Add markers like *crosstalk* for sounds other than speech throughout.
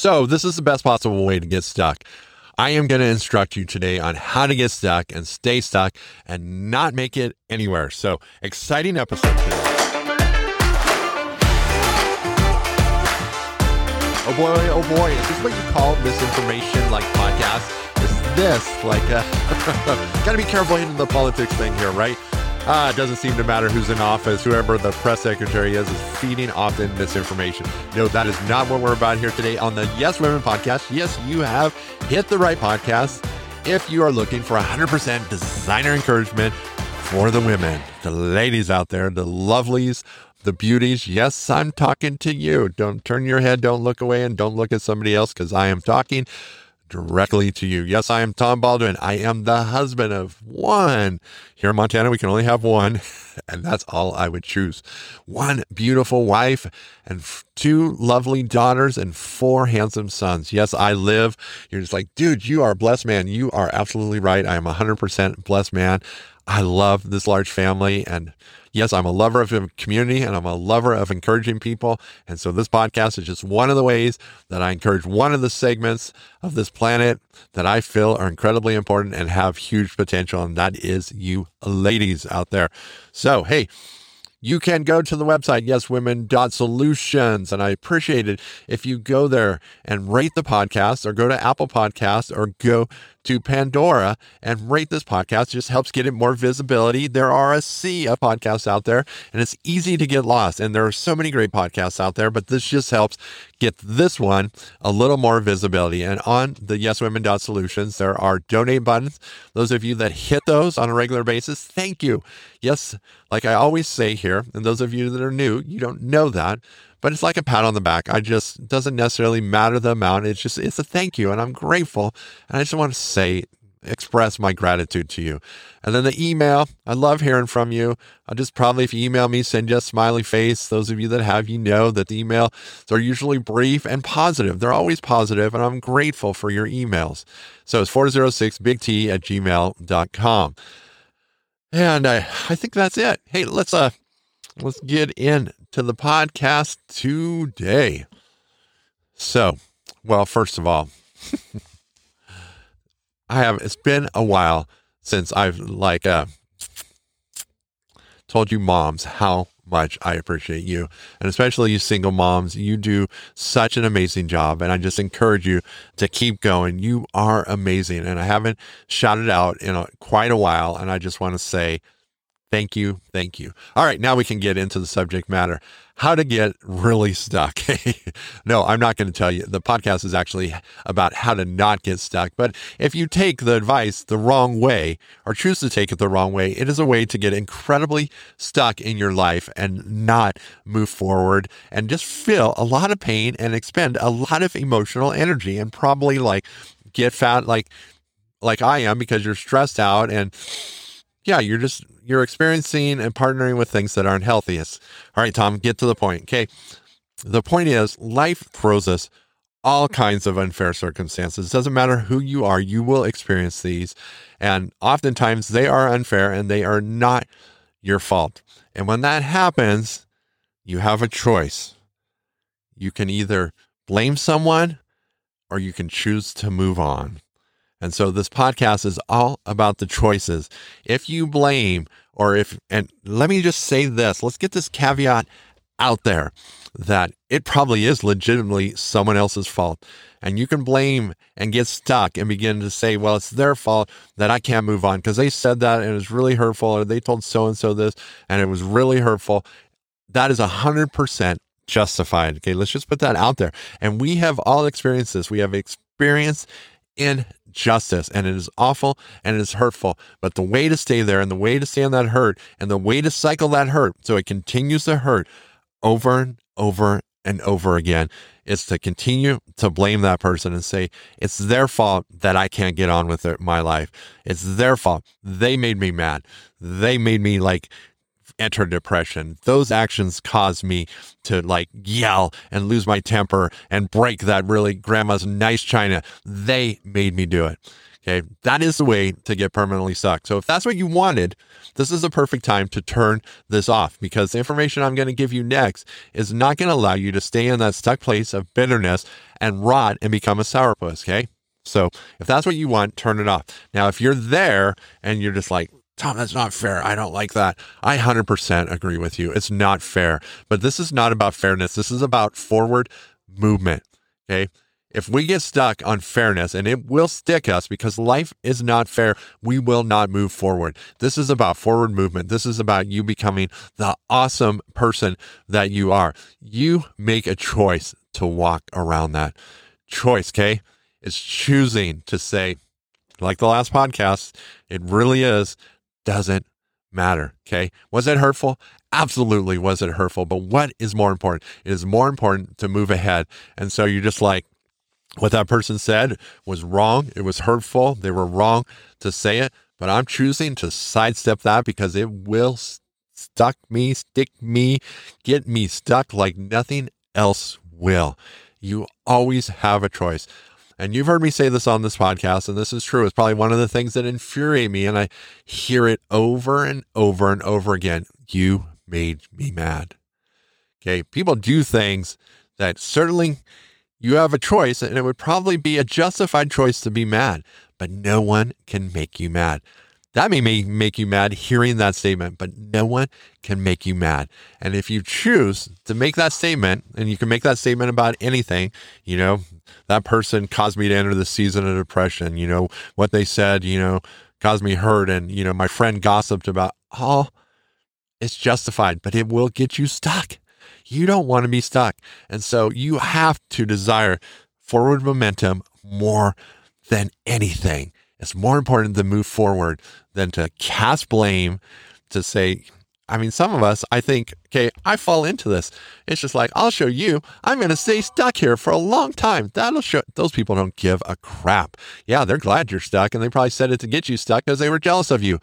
So, this is the best possible way to get stuck. I am going to instruct you today on how to get stuck and stay stuck and not make it anywhere. So, exciting episode today. Oh boy, oh boy, is this what you call misinformation like podcast? Is this like a *laughs* gotta be careful into the politics thing here, right? Ah, it doesn't seem to matter who's in office. Whoever the press secretary is, is feeding off the misinformation. No, that is not what we're about here today on the Yes Women podcast. Yes, you have hit the right podcast. If you are looking for 100% designer encouragement for the women, the ladies out there, the lovelies, the beauties, yes, I'm talking to you. Don't turn your head, don't look away, and don't look at somebody else because I am talking directly to you. Yes, I am Tom Baldwin. I am the husband of one. Here in Montana, we can only have one, *laughs* and that's all I would choose. One beautiful wife and two lovely daughters and four handsome sons. Yes, I live. You're just like, dude, you are a blessed man. You are absolutely right. I am 100% blessed man. I love this large family and yes, I'm a lover of community and I'm a lover of encouraging people. And so this podcast is just one of the ways that I encourage one of the segments of this planet that I feel are incredibly important and have huge potential. And that is you ladies out there. So, hey, you can go to the website, yeswomen.solutions. And I appreciate it if you go there and rate the podcast or go to Apple Podcasts or go to Pandora and rate this podcast. It just helps get it more visibility. There are a sea of podcasts out there and it's easy to get lost. And there are so many great podcasts out there, but this just helps get this one a little more visibility. And on the yeswomen.solutions, there are donate buttons. Those of you that hit those on a regular basis, thank you. Yes, like I always say here, and those of you that are new, you don't know that but it's like a pat on the back. I just doesn't necessarily matter the amount. It's just it's a thank you, and I'm grateful, and I just want to say express my gratitude to you. And then the email, I love hearing from you. I'll just probably, if you email me, send a smiley face. Those of you that have, you know that the emails are usually brief and positive. They're always positive, and I'm grateful for your emails. So it's 406bigt at gmail.com. And I, I think that's it. Hey, let's uh let's get in to the podcast today. So, well, first of all, *laughs* I have it's been a while since I've like uh told you moms how much I appreciate you. And especially you single moms, you do such an amazing job. And I just encourage you to keep going. You are amazing. And I haven't shouted out in a, quite a while. And I just want to say Thank you. Thank you. All right. Now we can get into the subject matter how to get really stuck. *laughs* no, I'm not going to tell you. The podcast is actually about how to not get stuck. But if you take the advice the wrong way or choose to take it the wrong way, it is a way to get incredibly stuck in your life and not move forward and just feel a lot of pain and expend a lot of emotional energy and probably like get fat like like I am because you're stressed out and yeah, you're just you're experiencing and partnering with things that aren't healthiest. All right, Tom, get to the point. Okay. The point is life throws us all kinds of unfair circumstances. It doesn't matter who you are, you will experience these. And oftentimes they are unfair and they are not your fault. And when that happens, you have a choice. You can either blame someone or you can choose to move on. And so this podcast is all about the choices. If you blame, or if, and let me just say this, let's get this caveat out there that it probably is legitimately someone else's fault. And you can blame and get stuck and begin to say, well, it's their fault that I can't move on because they said that and it was really hurtful, or they told so and so this and it was really hurtful. That is 100% justified. Okay, let's just put that out there. And we have all experienced this. We have experienced injustice and it is awful and it is hurtful. But the way to stay there and the way to stay on that hurt and the way to cycle that hurt so it continues to hurt over and over and over again is to continue to blame that person and say, it's their fault that I can't get on with it, my life. It's their fault. They made me mad. They made me like enter depression. Those actions caused me to like yell and lose my temper and break that really grandma's nice china. They made me do it. Okay. That is the way to get permanently stuck. So if that's what you wanted, this is a perfect time to turn this off because the information I'm going to give you next is not going to allow you to stay in that stuck place of bitterness and rot and become a sourpuss. Okay. So if that's what you want, turn it off. Now, if you're there and you're just like, Tom, that's not fair. I don't like that. I 100% agree with you. It's not fair. But this is not about fairness. This is about forward movement. Okay. If we get stuck on fairness, and it will stick us because life is not fair, we will not move forward. This is about forward movement. This is about you becoming the awesome person that you are. You make a choice to walk around that choice, okay? It's choosing to say, like the last podcast, it really is, doesn't matter, okay? Was it hurtful? Absolutely was it hurtful. But what is more important? It is more important to move ahead. And so you're just like, what that person said was wrong. It was hurtful. They were wrong to say it, but I'm choosing to sidestep that because it will stuck me, stick me, get me stuck like nothing else will. You always have a choice. And you've heard me say this on this podcast, and this is true. It's probably one of the things that infuriate me, and I hear it over and over and over again. You made me mad. Okay. People do things that certainly you have a choice, and it would probably be a justified choice to be mad, but no one can make you mad. That may make you mad hearing that statement, but no one can make you mad. And if you choose to make that statement, and you can make that statement about anything, you know, that person caused me to enter the season of depression, you know, what they said, you know, caused me hurt, and, you know, my friend gossiped about, oh, it's justified, but it will get you stuck. You don't want to be stuck. And so you have to desire forward momentum more than anything. It's more important to move forward than to cast blame, to say, I mean, some of us, I think, okay, I fall into this. It's just like, I'll show you. I'm going to stay stuck here for a long time. That'll show. Those people don't give a crap. Yeah, they're glad you're stuck, and they probably said it to get you stuck because they were jealous of you.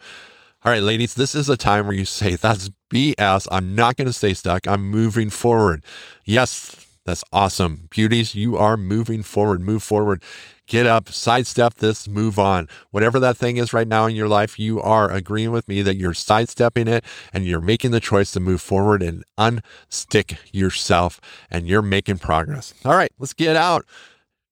All right, ladies, this is a time where you say, That's BS. I'm not going to stay stuck. I'm moving forward. Yes, that's awesome. Beauties, you are moving forward. Move forward. Get up, sidestep this, move on. Whatever that thing is right now in your life, you are agreeing with me that you're sidestepping it and you're making the choice to move forward and unstick yourself and you're making progress. All right, let's get out.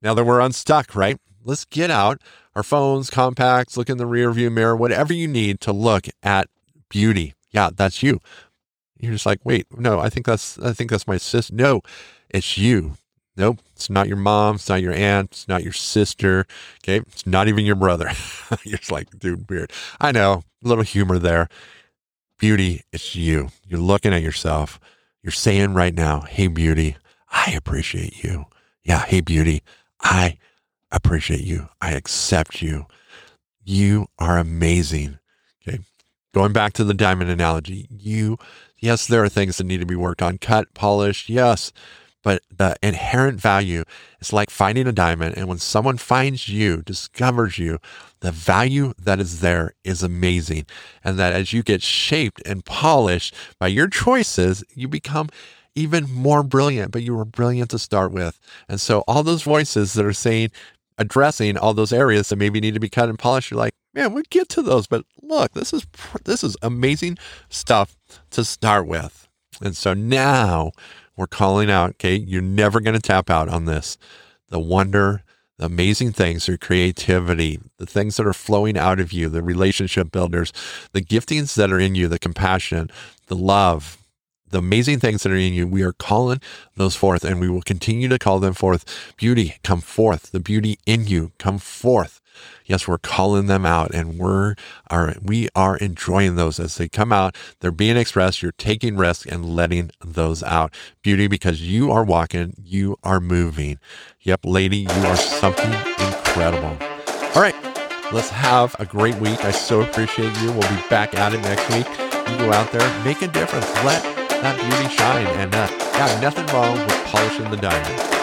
Now that we're unstuck, right? Let's get out our phones, compacts, look in the rear view mirror, whatever you need to look at beauty. Yeah, that's you. You're just like, wait, no, I think that's I think that's my sister. No, it's you. Nope, it's not your mom, it's not your aunt, it's not your sister. Okay, it's not even your brother. *laughs* You're just like, dude, weird. I know, a little humor there. Beauty, it's you. You're looking at yourself. You're saying right now, hey, beauty, I appreciate you. Yeah, hey, beauty, I appreciate you. I accept you. You are amazing. Okay. Going back to the diamond analogy, you, yes, there are things that need to be worked on, cut, polished, yes, but the inherent value is like finding a diamond. And when someone finds you, discovers you, the value that is there is amazing. And that as you get shaped and polished by your choices, you become even more brilliant, but you were brilliant to start with. And so all those voices that are saying, addressing all those areas that maybe need to be cut and polished, you're like, man, we get to those, but look, this is this is amazing stuff to start with. And so now we're calling out, okay, you're never going to tap out on this. The wonder, the amazing things, your creativity, the things that are flowing out of you, the relationship builders, the giftings that are in you, the compassion, the love, the amazing things that are in you, we are calling those forth and we will continue to call them forth. Beauty, come forth. The beauty in you, come forth. Yes, we're calling them out and we're are we are enjoying those as they come out. They're being expressed. You're taking risks and letting those out. Beauty because you are walking, you are moving. Yep, lady, you are something incredible. All right, let's have a great week. I so appreciate you. We'll be back at it next week. You go out there, make a difference. Let that beauty shine. And uh, yeah, nothing wrong with polishing the diamond.